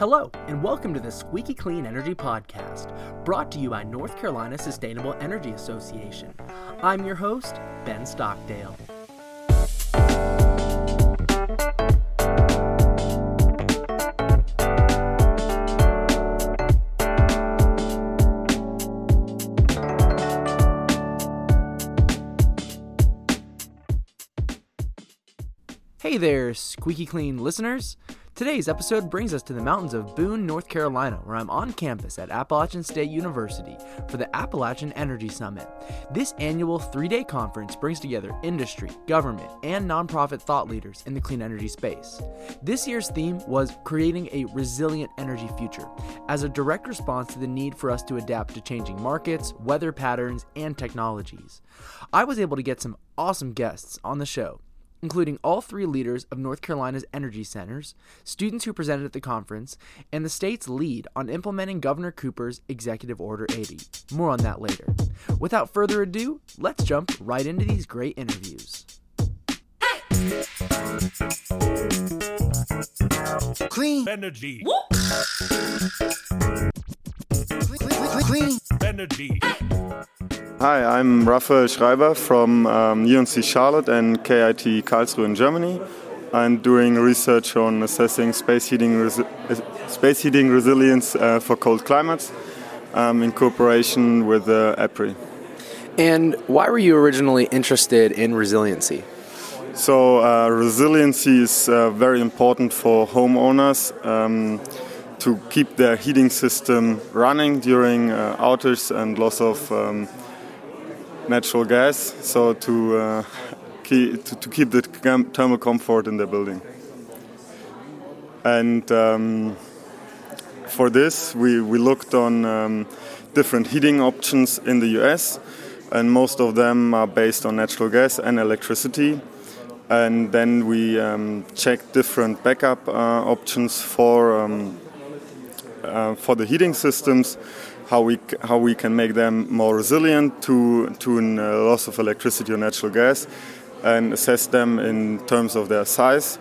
Hello, and welcome to the Squeaky Clean Energy Podcast, brought to you by North Carolina Sustainable Energy Association. I'm your host, Ben Stockdale. Hey there, Squeaky Clean listeners. Today's episode brings us to the mountains of Boone, North Carolina, where I'm on campus at Appalachian State University for the Appalachian Energy Summit. This annual three day conference brings together industry, government, and nonprofit thought leaders in the clean energy space. This year's theme was creating a resilient energy future as a direct response to the need for us to adapt to changing markets, weather patterns, and technologies. I was able to get some awesome guests on the show including all three leaders of North Carolina's energy centers, students who presented at the conference, and the state's lead on implementing Governor Cooper's Executive Order 80. More on that later. Without further ado, let's jump right into these great interviews. Clean energy. Clean, clean Energy. Hi, I'm Raphael Schreiber from um, UNC Charlotte and KIT Karlsruhe in Germany. I'm doing research on assessing space heating, resi- uh, space heating resilience uh, for cold climates um, in cooperation with uh, EPRI. And why were you originally interested in resiliency? So, uh, resiliency is uh, very important for homeowners um, to keep their heating system running during uh, outages and loss of um, natural gas, so to, uh, keep, to, to, keep the thermal comfort in the building. And um, for this, we, we looked on um, different heating options in the US, and most of them are based on natural gas and electricity. And then we um, checked different backup uh, options for, um, uh, for the heating systems how we how we can make them more resilient to to a uh, loss of electricity or natural gas, and assess them in terms of their size.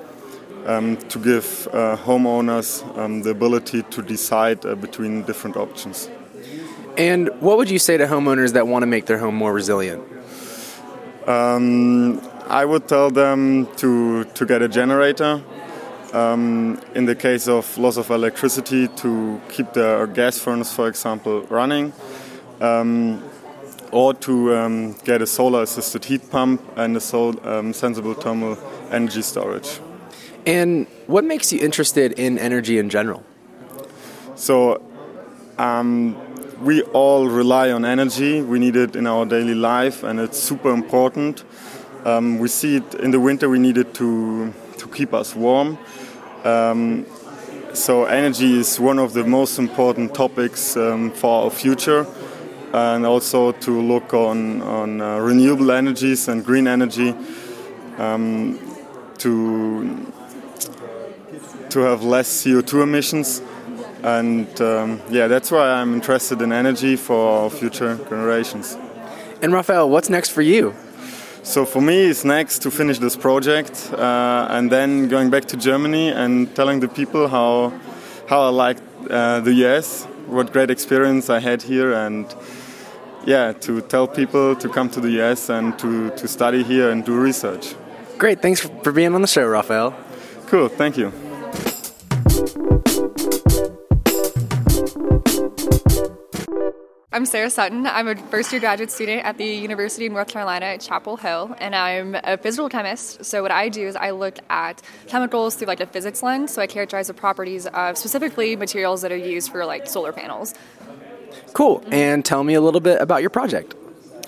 Um, to give uh, homeowners um, the ability to decide uh, between different options. And what would you say to homeowners that want to make their home more resilient? Um, I would tell them to, to get a generator um, in the case of loss of electricity, to keep the gas furnace, for example, running, um, or to um, get a solar assisted heat pump and a sol- um, sensible thermal energy storage. And what makes you interested in energy in general? So, um, we all rely on energy. We need it in our daily life, and it's super important. Um, we see it in the winter. We need it to to keep us warm. Um, so energy is one of the most important topics um, for our future, and also to look on on uh, renewable energies and green energy um, to to have less CO2 emissions. And um, yeah, that's why I'm interested in energy for future generations. And Raphael, what's next for you? So for me, it's next to finish this project uh, and then going back to Germany and telling the people how how I liked uh, the US, what great experience I had here, and yeah, to tell people to come to the US and to, to study here and do research. Great, thanks for being on the show, Raphael. Cool, thank you. I'm Sarah Sutton. I'm a first year graduate student at the University of North Carolina at Chapel Hill, and I'm a physical chemist. So, what I do is I look at chemicals through like a physics lens. So, I characterize the properties of specifically materials that are used for like solar panels. Cool. And tell me a little bit about your project.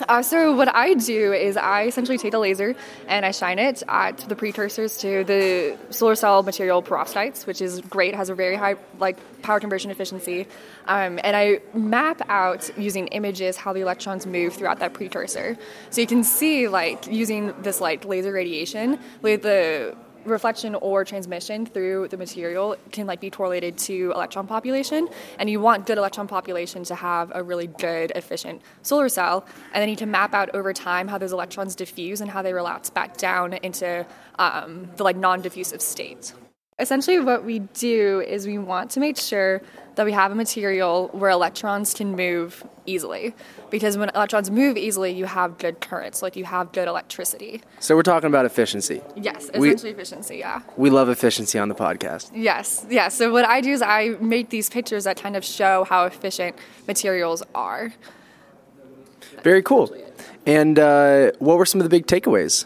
Uh, so what I do is I essentially take a laser and I shine it at the precursors to the solar cell material perovskites, which is great, has a very high like power conversion efficiency, um, and I map out using images how the electrons move throughout that precursor. So you can see like using this like laser radiation with the reflection or transmission through the material can like be correlated to electron population and you want good electron population to have a really good efficient solar cell and then you can map out over time how those electrons diffuse and how they relapse back down into um, the like non-diffusive state. Essentially what we do is we want to make sure that we have a material where electrons can move easily because when electrons move easily you have good currents like you have good electricity So we're talking about efficiency. yes We- essentially efficiency yeah We love efficiency on the podcast. yes yeah so what i do is i make these pictures that kind of show how efficient materials are Very cool. And uh, what were some of the big takeaways?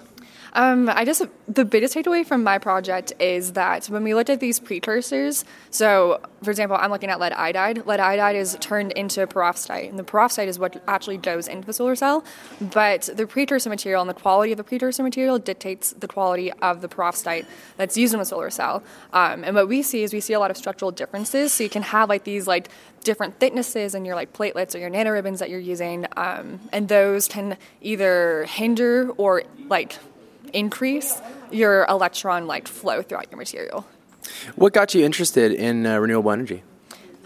Um, I just the biggest takeaway from my project is that when we looked at these precursors, so for example, I'm looking at lead iodide. Lead iodide is turned into perovskite, and the perovskite is what actually goes into the solar cell. But the precursor material and the quality of the precursor material dictates the quality of the perovskite that's used in the solar cell. Um, and what we see is we see a lot of structural differences. So you can have like these like different thicknesses in your like platelets or your nanoribbons that you're using, um, and those can either hinder or like increase your electron like flow throughout your material. What got you interested in uh, renewable energy?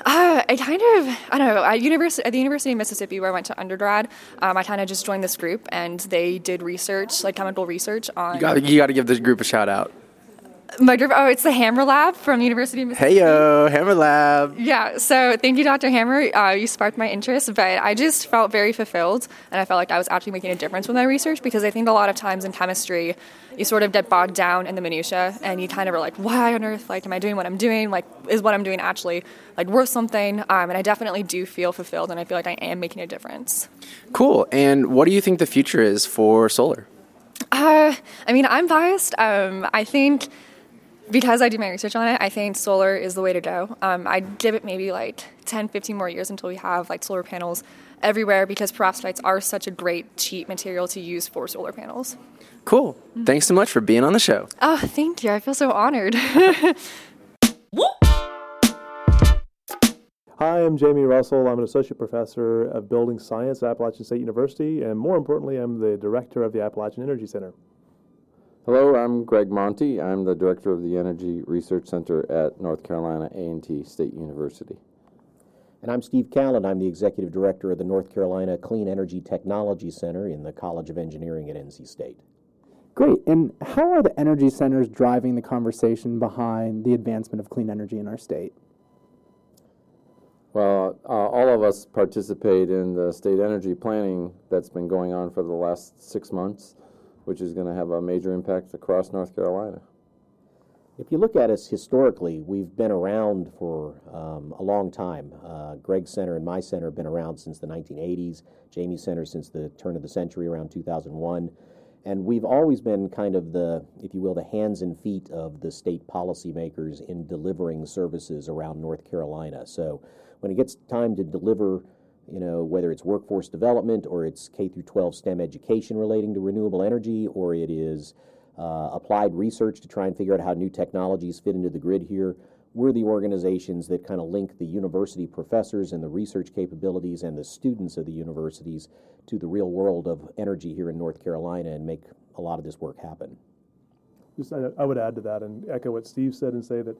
Uh, I kind of, I don't know, at, university, at the University of Mississippi where I went to undergrad, um, I kind of just joined this group and they did research, like chemical research on You got, you got to give this group a shout out. My group. Oh, it's the Hammer Lab from the University of Mississippi. Hey yo, Hammer Lab. Yeah, so thank you, Dr. Hammer. Uh, you sparked my interest, but I just felt very fulfilled, and I felt like I was actually making a difference with my research because I think a lot of times in chemistry, you sort of get bogged down in the minutia, and you kind of are like, why on earth, like, am I doing what I'm doing? Like, is what I'm doing actually like worth something? Um, and I definitely do feel fulfilled, and I feel like I am making a difference. Cool. And what do you think the future is for solar? Uh, I mean, I'm biased. Um, I think because I do my research on it, I think solar is the way to go. Um, I'd give it maybe like 10, 15 more years until we have like solar panels everywhere because perovskites are such a great cheap material to use for solar panels. Cool. Thanks so much for being on the show. Oh, thank you. I feel so honored. Hi, I'm Jamie Russell. I'm an associate professor of building science at Appalachian State University, and more importantly, I'm the director of the Appalachian Energy Center. Hello, I'm Greg Monty. I'm the director of the Energy Research Center at North Carolina A&T State University. And I'm Steve Kalland. I'm the executive director of the North Carolina Clean Energy Technology Center in the College of Engineering at NC State. Great. And how are the energy centers driving the conversation behind the advancement of clean energy in our state? Well, uh, all of us participate in the state energy planning that's been going on for the last six months, which is going to have a major impact across North Carolina. If you look at us historically, we've been around for um, a long time. Uh, Greg's Center and my center have been around since the 1980s, Jamie's Center since the turn of the century, around 2001. And we've always been kind of the, if you will, the hands and feet of the state policymakers in delivering services around North Carolina. So when it gets time to deliver, you know, whether it's workforce development or it's K through 12 STEM education relating to renewable energy or it is uh, applied research to try and figure out how new technologies fit into the grid here. We're the organizations that kind of link the university professors and the research capabilities and the students of the universities to the real world of energy here in North Carolina and make a lot of this work happen. Just I, I would add to that and echo what Steve said and say that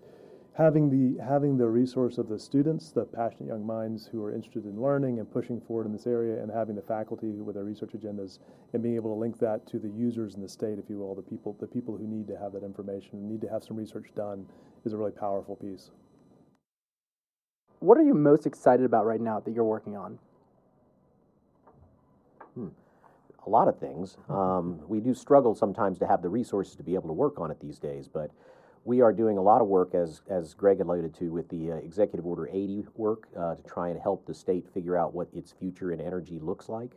having the having the resource of the students, the passionate young minds who are interested in learning and pushing forward in this area, and having the faculty with their research agendas, and being able to link that to the users in the state, if you will, the people the people who need to have that information, need to have some research done, is a really powerful piece. What are you most excited about right now that you're working on? a lot of things. Um, we do struggle sometimes to have the resources to be able to work on it these days, but we are doing a lot of work, as, as Greg alluded to, with the uh, Executive Order 80 work uh, to try and help the state figure out what its future in energy looks like.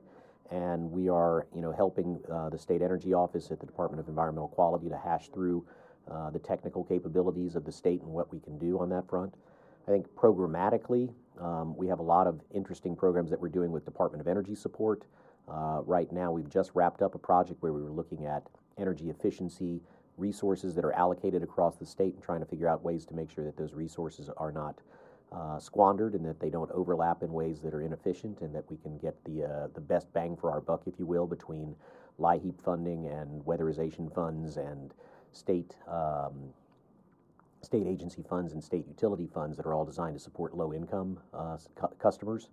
And we are, you know, helping uh, the State Energy Office at the Department of Environmental Quality to hash through uh, the technical capabilities of the state and what we can do on that front. I think programmatically, um, we have a lot of interesting programs that we're doing with Department of Energy support. Uh, right now, we've just wrapped up a project where we were looking at energy efficiency resources that are allocated across the state and trying to figure out ways to make sure that those resources are not uh, squandered and that they don't overlap in ways that are inefficient and that we can get the, uh, the best bang for our buck, if you will, between LIHEAP funding and weatherization funds and state um, state agency funds and state utility funds that are all designed to support low income uh, cu- customers.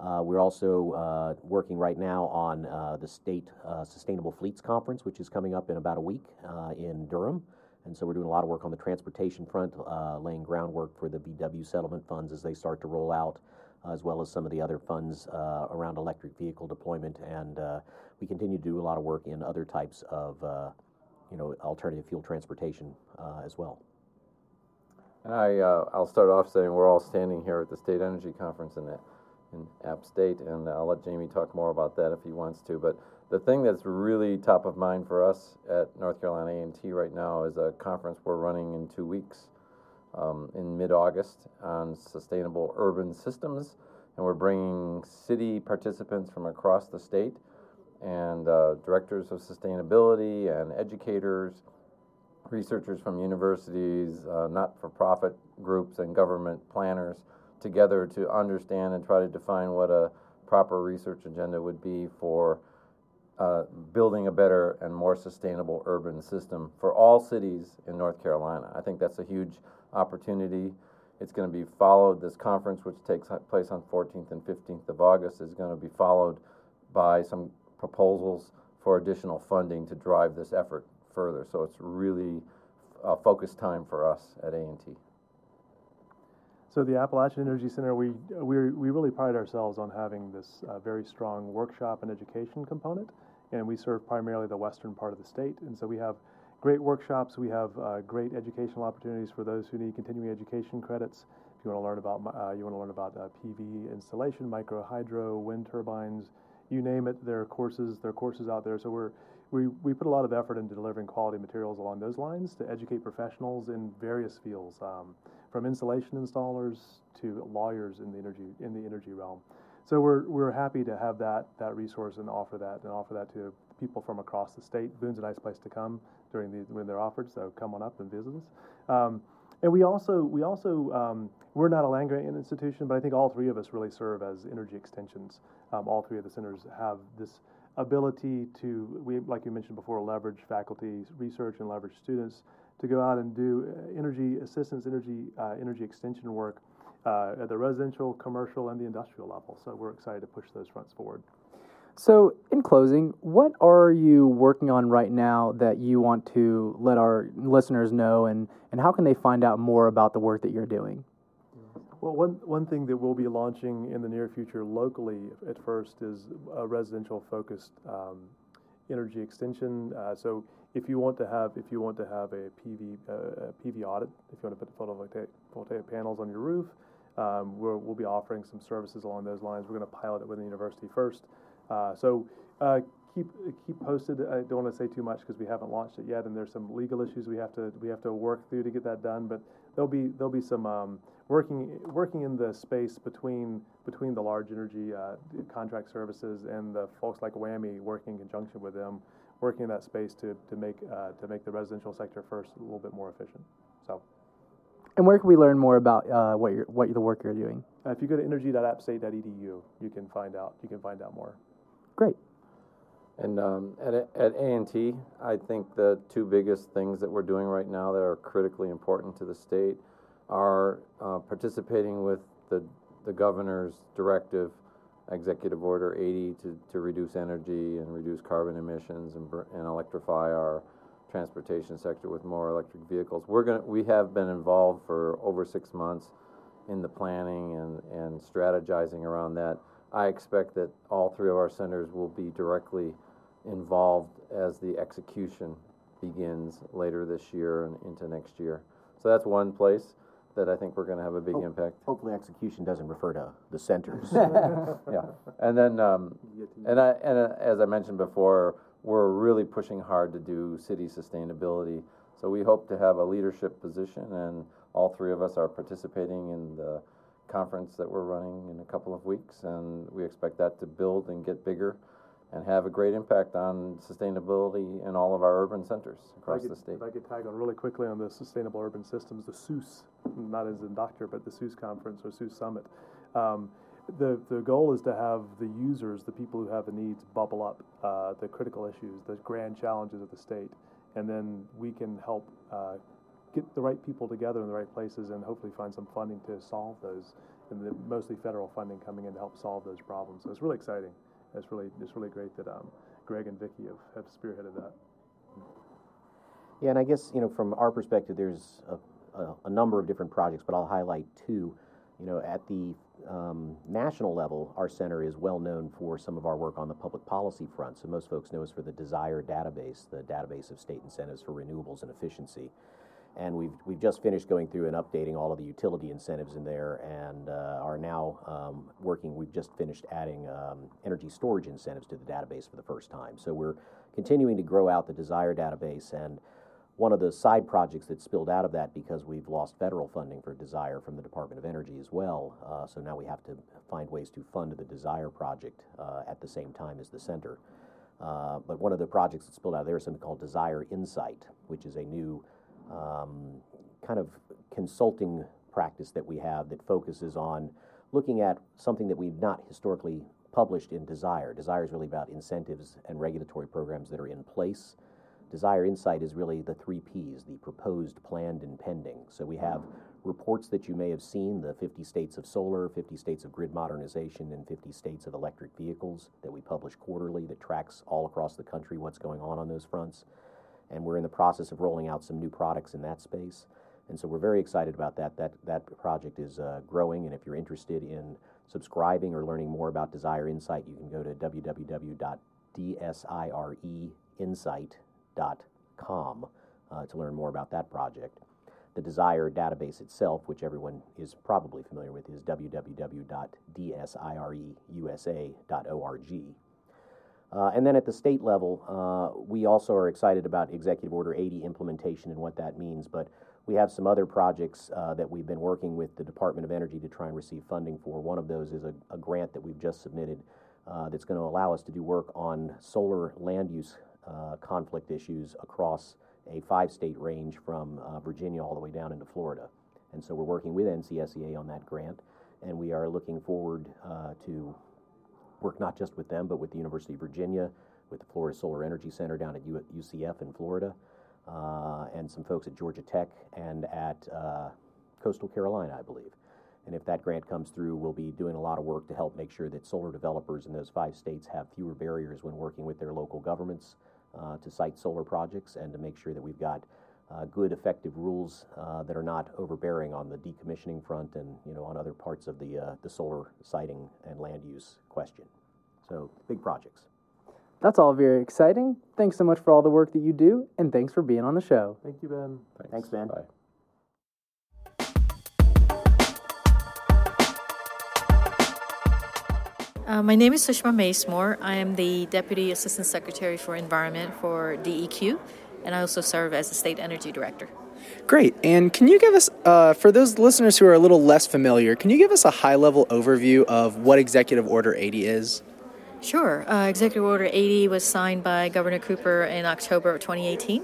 Uh, we're also uh, working right now on uh, the State uh, Sustainable Fleets Conference, which is coming up in about a week uh, in Durham. And so we're doing a lot of work on the transportation front, uh, laying groundwork for the VW settlement funds as they start to roll out, as well as some of the other funds around electric vehicle deployment. And we continue to do a lot of work in other types of, you know, alternative fuel transportation as well. And I, I'll start off saying we're all standing here at the State Energy Conference in, in App State, and I'll let Jamie talk more about that if he wants to. But the thing that's really top of mind for us at North Carolina A&T right now is a conference we're running in two weeks um, in mid-August on sustainable urban systems, and we're bringing city participants from across the state and uh, directors of sustainability and educators researchers from universities, uh, not for profit groups, and government planners together to understand and try to define what a proper research agenda would be for uh, building a better and more sustainable urban system for all cities in North Carolina. I think that's a huge opportunity. It's going to be followed, this conference, which takes place on 14th and 15th of August, is going to be followed by some proposals for additional funding to drive this effort further. So it's really a focus time for us at A&T. So the Appalachian Energy Center, we we we really pride ourselves on having this uh, very strong workshop and education component, and we serve primarily the western part of the state. And so we have great workshops. We have uh, great educational opportunities for those who need continuing education credits. If you want to learn about uh, you want to learn about uh, PV installation, micro hydro, wind turbines, you name it. There are courses. There are courses out there. So we're we, we put a lot of effort into delivering quality materials along those lines to educate professionals in various fields, um, from insulation installers to lawyers in the energy in the energy realm. So we're we're happy to have that that resource and offer that and offer that to people from across the state. Boone's a nice place to come during the when they're offered. So come on up and visit us. Um, and we also we also um, we're not a land grant institution, but I think all three of us really serve as energy extensions. Um, all three of the centers have this ability to, we, like you mentioned before, leverage faculty research and leverage students to go out and do uh, energy assistance, energy uh, energy extension work uh, at the residential, commercial, and the industrial level. So we're excited to push those fronts forward. So, in closing, what are you working on right now that you want to let our listeners know, and, and how can they find out more about the work that you're doing? Well, one, one thing that we'll be launching in the near future locally at first is a residential focused um, energy extension. Uh, so if you want to have if you want to have a PV uh, a PV audit, if you want to put photovoltaic, photovoltaic panels on your roof, um, we will be offering some services along those lines. We're going to pilot it with the university first. Uh, so uh, keep keep posted. I don't want to say too much because we haven't launched it yet, and there's some legal issues we have to we have to work through to get that done. But there'll be there'll be some um, working working in the space between between the large energy uh, contract services and the folks like WAMY working in conjunction with them, working in that space to to make uh, to make the residential sector first a little bit more efficient. So. And where can we learn more about uh, what you're, what the work you're doing? Uh, if you go to energy.appstate.edu, you can find out you can find out more. Great. And um, at, at I think the two biggest things that we're doing right now that are critically important to the state are uh, participating with the, the governor's directive, Executive Order 80, to, to reduce energy and reduce carbon emissions and, and electrify our transportation sector with more electric vehicles. We're gonna, we have been involved for over six months in the planning and, and strategizing around that. I expect that all three of our centers will be directly involved as the execution begins later this year and into next year. So that's one place that I think we're going to have a big Ho- impact. Hopefully, execution doesn't refer to the centers. yeah, and then um, and I and uh, as I mentioned before, we're really pushing hard to do city sustainability. So we hope to have a leadership position, and all three of us are participating in the conference that we're running in a couple of weeks, and we expect that to build and get bigger and have a great impact on sustainability in all of our urban centers across could, the state. If I could tag on really quickly on the Sustainable Urban Systems, the SUS, not as in doctor, but the SUS conference or SUS summit. Um, the, the goal is to have the users, the people who have the needs, bubble up uh, the critical issues, the grand challenges of the state, and then we can help uh, get the right people together in the right places and hopefully find some funding to solve those, and the, mostly federal funding coming in to help solve those problems. So it's really exciting it's really it's really great that um, Greg and Vicki have, have spearheaded that. Yeah, and I guess you know from our perspective, there's a, a, a number of different projects, but I'll highlight two. You know, at the um, national level, our center is well known for some of our work on the public policy front. So most folks know us for the DSIRE database, the database of state incentives for renewables and efficiency. And we've, we've just finished going through and updating all of the utility incentives in there and uh, are now um, working. We've just finished adding um, energy storage incentives to the database for the first time. So we're continuing to grow out the DSIRE database and one of the side projects that spilled out of that because we've lost federal funding for DSIRE from the Department of Energy as well. Uh, so now we have to find ways to fund the DSIRE project uh, at the same time as the center. Uh, but one of the projects that spilled out of there is something called DSIRE Insight, which is a new um, kind of consulting practice that we have that focuses on looking at something that we've not historically published in DSIRE. DSIRE is really about incentives and regulatory programs that are in place DSIRE Insight is really the three Ps the proposed, planned, and pending. So we have reports that you may have seen the 50 states of solar, 50 states of grid modernization, and 50 states of electric vehicles that we publish quarterly that tracks all across the country what's going on on those fronts. And we're in the process of rolling out some new products in that space. And so we're very excited about that. That, that project is uh, growing, and if you're interested in subscribing or learning more about DSIRE Insight, you can go to www.dsireinsight.com com uh, to learn more about that project. The DSIRE database itself, which everyone is probably familiar with, is www.dsireusa.org. Uh, and then at the state level, uh, we also are excited about Executive Order 80 implementation and what that means. But we have some other projects uh, that we've been working with the Department of Energy to try and receive funding for. One of those is a, a grant that we've just submitted uh, that's going to allow us to do work on solar land use uh, conflict issues across a five state range from uh, Virginia all the way down into Florida. And so we're working with NCSEA on that grant, and we are looking forward to work not just with them, but with the University of Virginia, with the Florida Solar Energy Center down at UCF in Florida, uh, and some folks at Georgia Tech and at uh, Coastal Carolina, I believe. And if that grant comes through, we'll be doing a lot of work to help make sure that solar developers in those five states have fewer barriers when working with their local governments uh, to site solar projects and to make sure that we've got uh, good, effective rules uh, that are not overbearing on the decommissioning front and you know on other parts of the uh, the solar siting and land use question. So big projects. That's all very exciting. Thanks so much for all the work that you do, and thanks for being on the show. Thank you, Ben. Thanks, Thanks Ben. Bye. Uh, my name is Sushma Masemore. I am the Deputy Assistant Secretary for Environment for DEQ, and I also serve as the State Energy Director. Great. And can you give us, uh, for those listeners who are a little less familiar, can you give us a high level overview of what Executive Order 80 is? Sure. Uh, Executive Order 80 was signed by Governor Cooper in October of 2018.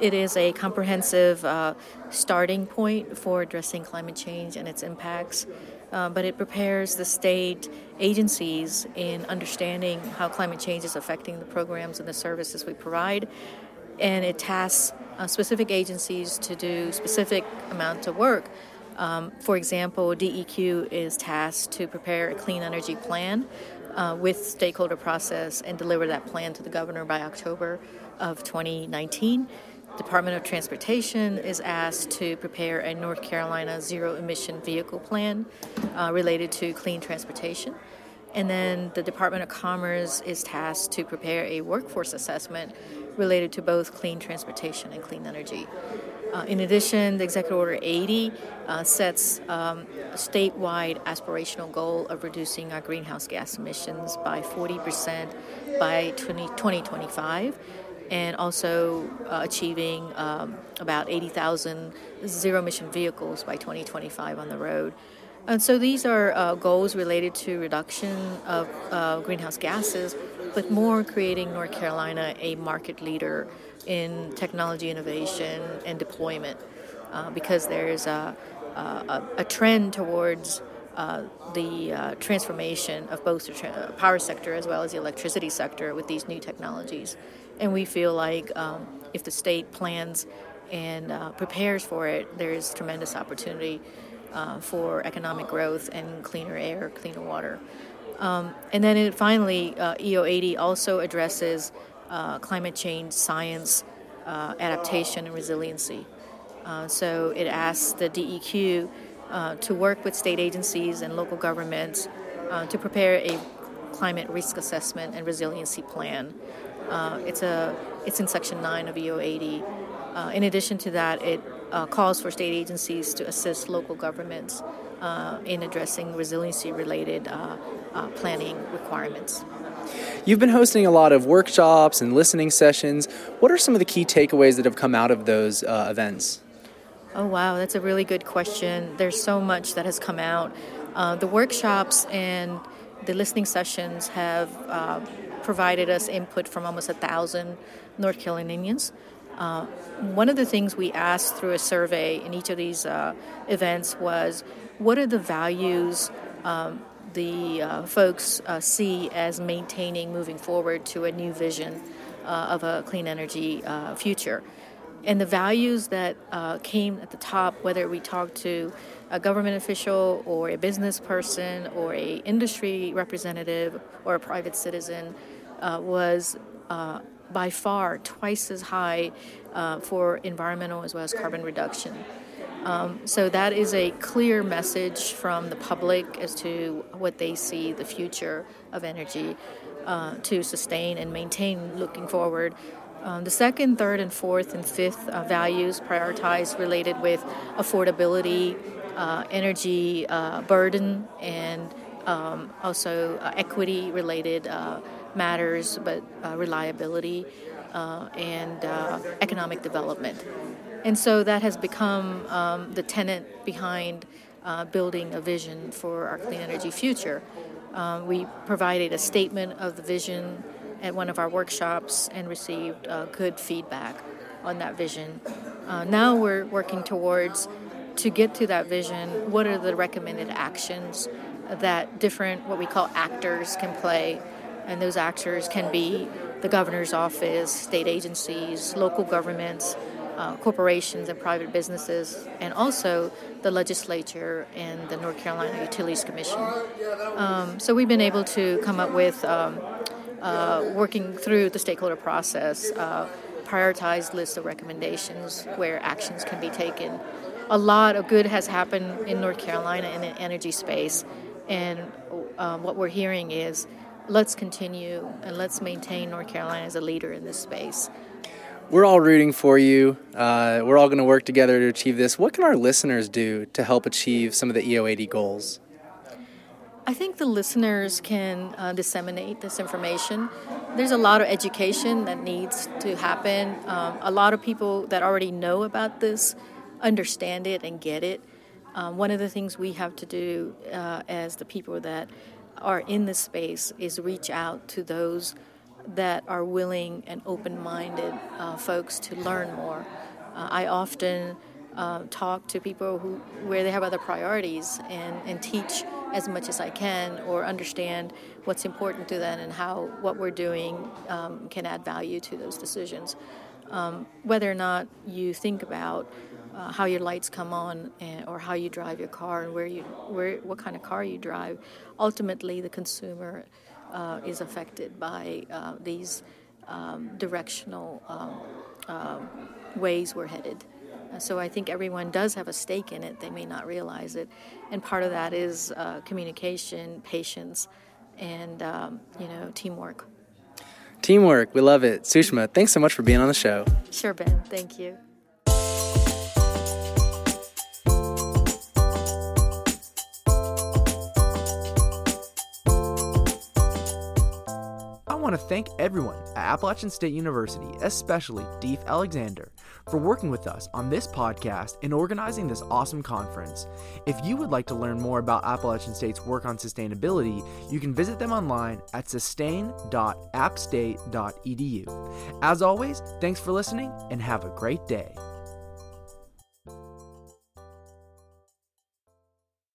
It is a comprehensive uh, starting point for addressing climate change and its impacts uh, but it prepares the state agencies in understanding how climate change is affecting the programs and the services we provide. And it tasks uh, specific agencies to do specific amounts of work. Um, for example, DEQ is tasked to prepare a clean energy plan uh, with stakeholder process and deliver that plan to the governor by October of 2019. Department of Transportation is asked to prepare a North Carolina zero emission vehicle plan uh, related to clean transportation. And then the Department of Commerce is tasked to prepare a workforce assessment related to both clean transportation and clean energy. Uh, in addition, the Executive Order 80 uh, sets um, a statewide aspirational goal of reducing our greenhouse gas emissions by 40% by 20, 2025 and also uh, achieving um, about 80,000 zero emission vehicles by 2025 on the road. And so these are uh, goals related to reduction of uh, greenhouse gases, but more creating North Carolina a market leader in technology innovation and deployment uh, because there's a, a, a trend towards uh, the uh, transformation of both the tra- power sector as well as the electricity sector with these new technologies. And we feel like um, if the state plans and uh, prepares for it, there's tremendous opportunity uh, for economic growth and cleaner air, cleaner water. Um, and then it, finally, uh, EO80 also addresses uh, climate change science uh, adaptation and resiliency. Uh, so it asks the DEQ uh, to work with state agencies and local governments uh, to prepare a climate risk assessment and resiliency plan. It's a it's in section nine of EO 80. Uh, in addition to that, it calls for state agencies to assist local governments in addressing resiliency-related uh, uh, planning requirements. You've been hosting a lot of workshops and listening sessions. What are some of the key takeaways that have come out of those events? Oh, wow, that's a really good question. There's so much that has come out. the workshops and the listening sessions have provided us input from almost a thousand North Carolinians. Uh, one of the things we asked through a survey in each of these uh, events was what are the values um, the uh, folks uh, see as maintaining moving forward to a new vision uh, of a clean energy uh, future? And the values that came at the top, whether we talked to a government official or a business person or a industry representative or a private citizen, was by far twice as high uh, for environmental as well as carbon reduction. Um, so that is a clear message from the public as to what they see the future of energy uh, to sustain and maintain looking forward. Um, the second, third, and fourth and fifth uh, values prioritized related with affordability, uh, energy uh, burden, and um, also uh, equity related matters, but uh, reliability uh, and uh, economic development. And so that has become um, the tenet behind uh, building a vision for our clean energy future. Um, we provided a statement of the vision at one of our workshops and received uh, good feedback on that vision. Uh, now we're working towards to get to that vision, what are the recommended actions that different, what we call actors, can play and those actors can be the governor's office, state agencies, local governments, uh, corporations, and private businesses, and also the legislature and the North Carolina Utilities Commission. Um, so we've been able to come up with, um, uh, working through the stakeholder process, uh, prioritized list of recommendations where actions can be taken. A lot of good has happened in North Carolina in the energy space, and um, what we're hearing is let's continue and let's maintain North Carolina as a leader in this space. We're all rooting for you. Uh, we're all going to work together to achieve this. What can our listeners do to help achieve some of the EO80 goals? I think the listeners can uh, disseminate this information. There's a lot of education that needs to happen. Um, a lot of people that already know about this understand it and get it. Um, one of the things we have to do uh, as the people that are in this space is reach out to those that are willing and open minded uh, folks to learn more. Uh, I often uh, talk to people who where they have other priorities and, and teach as much as I can or understand what's important to them and how what we're doing um, can add value to those decisions. Um, whether or not you think about uh, how your lights come on and, or how you drive your car and where you where what kind of car you drive ultimately the consumer uh, is affected by uh, these um, directional um, um ways we're headed uh, so I think everyone does have a stake in it they may not realize it and part of that is uh, communication patience and um, you know teamwork Teamwork, we love it. Sushma, thanks so much for being on the show. Sure, Ben. Thank you. Want to thank everyone at Appalachian State University, especially Deef Alexander, for working with us on this podcast and organizing this awesome conference. If you would like to learn more about Appalachian State's work on sustainability, you can visit them online at sustain.appstate.edu. As always, thanks for listening and have a great day.